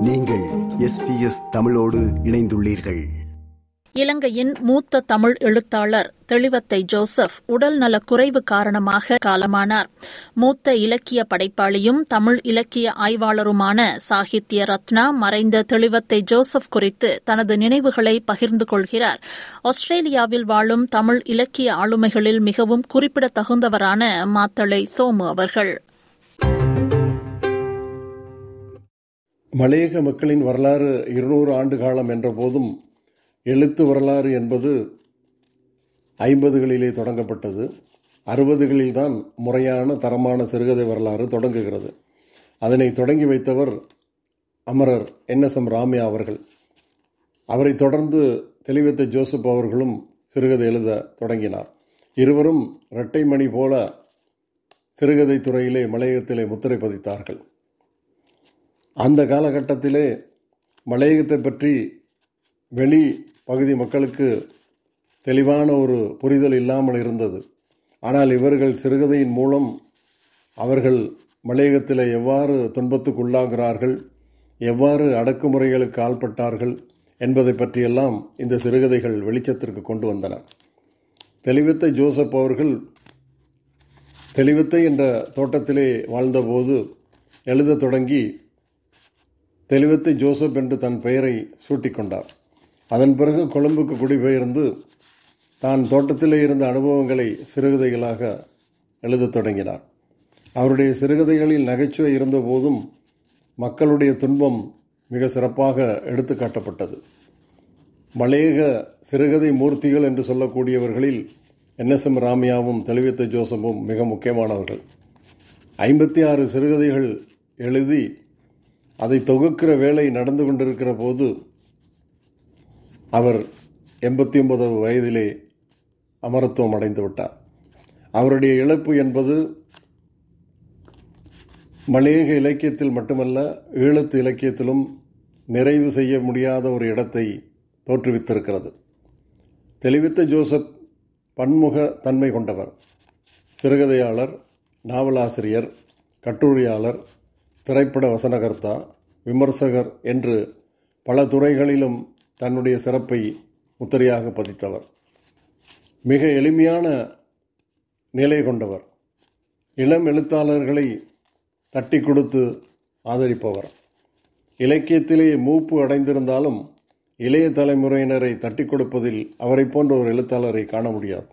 நீங்கள் எஸ்பிஎஸ் தமிழோடு இணைந்துள்ளீர்கள். இலங்கையின் மூத்த தமிழ் எழுத்தாளர் தெளிவத்தை ஜோசப் உடல் நலக் குறைவு காரணமாக காலமானார். மூத்த இலக்கிய படைப்பாளியும் தமிழ் இலக்கிய ஆய்வாளருமான சாகித்ய ரத்னா மறைந்த தெளிவத்தை ஜோசப் குறித்து தனது நினைவுகளை பகிர்ந்து கொள்கிறார். ஆஸ்திரேலியாவில் வாழும் தமிழ் இலக்கிய ஆளுமைகளில் மிகவும் குறிப்பிடத்தகுந்தவரான மாத்தளை சோமு அவர்கள். மலையக மக்களின் வரலாறு இருநூறு ஆண்டு காலம் என்ற போதும் எழுத்து வரலாறு என்பது ஐம்பதுகளிலே தொடங்கப்பட்டது. அறுபதுகளில்தான் முறையான தரமான சிறுகதை வரலாறு தொடங்குகிறது. அதனை தொடங்கி வைத்தவர் அமரர் என் எஸ் எம் ராமியா அவர்கள். அவரை தொடர்ந்து தெளிவத்த ஜோசப் அவர்களும் சிறுகதை எழுத தொடங்கினார். இருவரும் இரட்டை மணி போல சிறுகதை துறையிலே மலையகத்திலே முத்திரை பதித்தார்கள். அந்த காலகட்டத்திலே மலையகத்தை பற்றி வெளி பகுதி மக்களுக்கு தெளிவான ஒரு புரிதல் இல்லாமல் இருந்தது. ஆனால் இவர்கள் சிறுகதையின் மூலம் அவர்கள் மலையகத்தில் எவ்வாறு துன்பத்துக்குள்ளாகிறார்கள் எவ்வாறு அடக்குமுறைகளுக்கு ஆள்பட்டார்கள் என்பதை பற்றியெல்லாம் இந்த சிறுகதைகள் வெளிச்சத்திற்கு கொண்டு வந்தன. தெளிவித்த ஜோசப் அவர்கள் தெளிவித்தை என்ற தோட்டத்திலே வாழ்ந்தபோது எழுதத் தொடங்கி தெளிவத்தை ஜோசப் என்று தன் பெயரை சூட்டிக்கொண்டார். அதன் பிறகு கொழும்புக்கு குடிபெயர்ந்து தான் தோட்டத்திலே இருந்த அனுபவங்களை சிறுகதைகளாக எழுதத் தொடங்கினார். அவருடைய சிறுகதைகளில் நகைச்சுவை இருந்தபோதும் மக்களுடைய துன்பம் மிக சிறப்பாக எடுத்து காட்டப்பட்டது. மலையக சிறுகதை மூர்த்திகள் என்று சொல்லக்கூடியவர்களில் என் எஸ் எம் ராமியாவும் தெளிவித்த ஜோசப்பும் மிக முக்கியமானவர்கள். ஐம்பத்தி ஆறு சிறுகதைகள் எழுதி அதை தொகுக்கிற வேலை நடந்து கொண்டிருக்கிற போது அவர் எண்பத்தி ஒன்பது வயதிலே அமரத்துவம் அடைந்து விட்டார். அவருடைய இழப்பு என்பது மலையக இலக்கியத்தில் மட்டுமல்ல ஈழத்து இலக்கியத்திலும் நிறைவு செய்ய முடியாத ஒரு இடத்தை தோற்றுவித்திருக்கிறது. தெளிவித்த ஜோசப் பன்முக தன்மை கொண்டவர். சிறுகதையாளர் நாவலாசிரியர் கட்டுரையாளர் திரைப்பட வசனகர்த்தா விமர்சகர் என்று பல துறைகளிலும் தன்னுடைய சிறப்பை முத்திரையாக பதித்தவர். மிக எளிமையான நிலை கொண்டவர். இளம் எழுத்தாளர்களை தட்டி கொடுத்து ஆதரிப்பவர். இலக்கியத்திலே மூப்பு அடைந்திருந்தாலும் இளைய தலைமுறையினரை தட்டி கொடுப்பதில் அவரை போன்ற ஒரு எழுத்தாளரை காண முடியாது.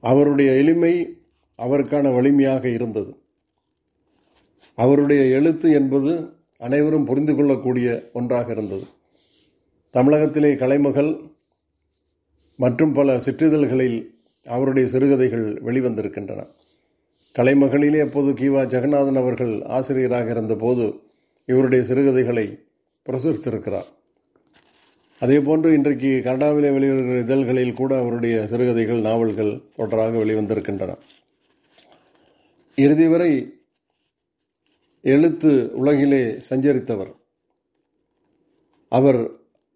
அவருடைய எளிமை அவருக்கான வலிமையாக இருந்தது. அவருடைய எழுத்து என்பது அனைவரும் புரிந்து கொள்ளக்கூடிய ஒன்றாக இருந்தது. தமிழகத்திலே கலைமகள் மற்றும் பல சிற்றிதழ்களில் அவருடைய சிறுகதைகள் வெளிவந்திருக்கின்றன. கலைமகளிலே அப்போது கிவா ஜெகநாதன் அவர்கள் ஆசிரியராக இருந்தபோது இவருடைய சிறுகதைகளை பிரசுரித்திருக்கிறார். அதே போன்று இன்றைக்கு கனடாவிலே வெளிவருகிற இதழ்களில் கூட அவருடைய சிறுகதைகள் நாவல்கள் தொடராக வெளிவந்திருக்கின்றன. இறுதி வரை எழுத்து உலகிலே சஞ்சரித்தவர். அவர்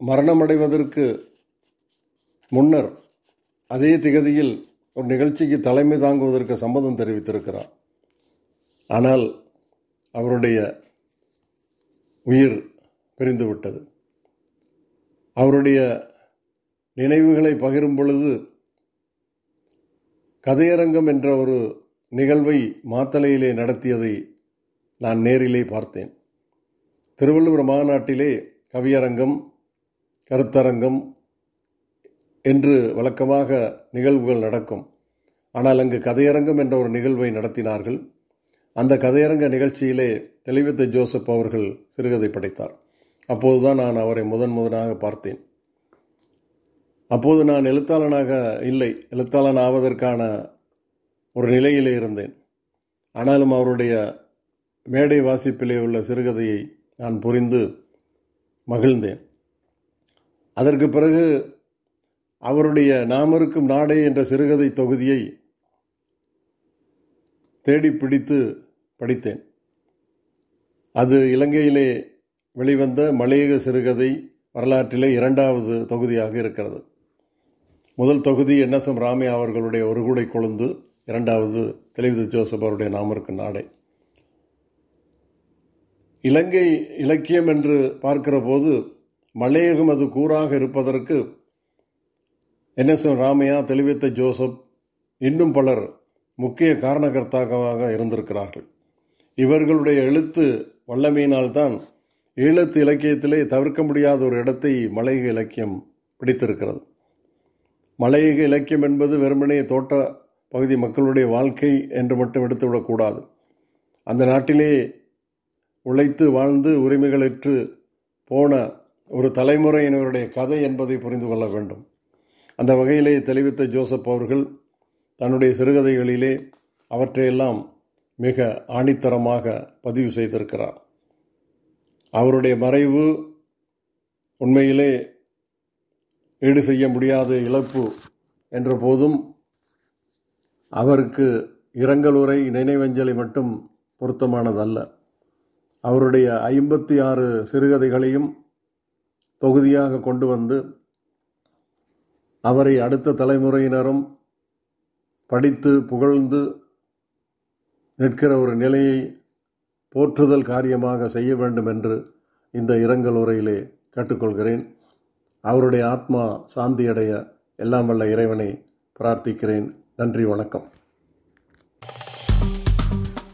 மரணமடைவதற்கு முன்னர் அதே திகதியில் ஒரு நிகழ்ச்சிக்கு தலைமை தாங்குவதற்கு சம்மதம் தெரிவித்திருக்கிறார். ஆனால் அவருடைய உயிர் பிரிந்துவிட்டது. அவருடைய நினைவுகளை பகிரும் பொழுது கதையரங்கம் என்ற ஒரு நிகழ்வை மாத்தளையிலே நடத்தியதை நான் நேரிலே பார்த்தேன். திருவள்ளுவர் மாநாட்டிலே கவியரங்கம் கருத்தரங்கம் என்று வழக்கமாக நிகழ்வுகள் நடக்கும். ஆனால் அங்கு கதையரங்கம் என்ற ஒரு நிகழ்வை நடத்தினார்கள். அந்த கதையரங்க நிகழ்ச்சியிலே தெளிவித்த ஜோசப் அவர்கள் சிறுகதை படைத்தார். அப்போதுதான் நான் அவரை முதன் முதனாக பார்த்தேன். அப்போது நான் எழுத்தாளனாக இல்லை. எழுத்தாளன் ஆவதற்கான ஒரு நிலையிலே இருந்தேன். ஆனாலும் அவருடைய மேடை வாசிப்பிலே உள்ள சிறுகதையை நான் புரிந்து மகிழ்ந்தேன். அதற்கு பிறகு அவருடைய நாம் இருக்கும் நாடே என்ற சிறுகதை தொகுதியை தேடி பிடித்து படித்தேன். அது இலங்கையிலே வெளிவந்த மலையக சிறுகதை வரலாற்றிலே இரண்டாவது தொகுதியாக இருக்கிறது. முதல் தொகுதி என் எஸ் எம் ராமையா அவர்களுடைய ஒரு கூடை கொழுந்து இரண்டாவது தெளிவித ஜோசப் அவருடைய நாமருக்கு நாடே. இலங்கை இலக்கியம் என்று பார்க்கிற போது மலையகம் அது கூறாக இருப்பதற்கு என் எஸ் ராமையா தெளிவித்த ஜோசப் இன்னும் பலர் முக்கிய காரணகர்த்தாக இருந்திருக்கிறார்கள். இவர்களுடைய எழுத்து வல்லமையினால்தான் ஈழத்து இலக்கியத்திலே தவிர்க்க முடியாத ஒரு இடத்தை மலையக இலக்கியம் பிடித்திருக்கிறது. மலையக இலக்கியம் என்பது வெறுமனே தோட்ட பகுதி மக்களுடைய வாழ்க்கை என்று மட்டும் எடுத்துவிடக்கூடாது. அந்த நாட்டிலே உழைத்து வாழ்ந்து உரிமைகளற்று போன ஒரு தலைமுறையினருடைய கதை என்பதை புரிந்து கொள்ள வேண்டும். அந்த வகையிலே தெளிவித்த ஜோசப் அவர்கள் தன்னுடைய சிறுகதைகளிலே அவற்றையெல்லாம் மிக ஆணித்தரமாக பதிவு செய்திருக்கிறார். அவருடைய மறைவு உண்மையிலே ஈடு செய்ய முடியாத இழப்பு என்ற போதும் அவருக்கு இரங்கலுரை நினைவஞ்சலி மட்டும் பொருத்தமானதல்ல. அவருடைய ஐம்பத்தி ஆறு சிறுகதைகளையும் தொகுதியாக கொண்டு வந்து அவரை அடுத்த தலைமுறையினரும் படித்து புகழ்ந்து நிற்கிற ஒரு நிலையை போற்றுதல் காரியமாக செய்ய வேண்டும் என்று இந்த இரங்கல் உரையிலே கேட்டுக்கொள்கிறேன். அவருடைய ஆத்மா சாந்தியடைய எல்லாம் வல்ல இறைவனை பிரார்த்திக்கிறேன். நன்றி வணக்கம்.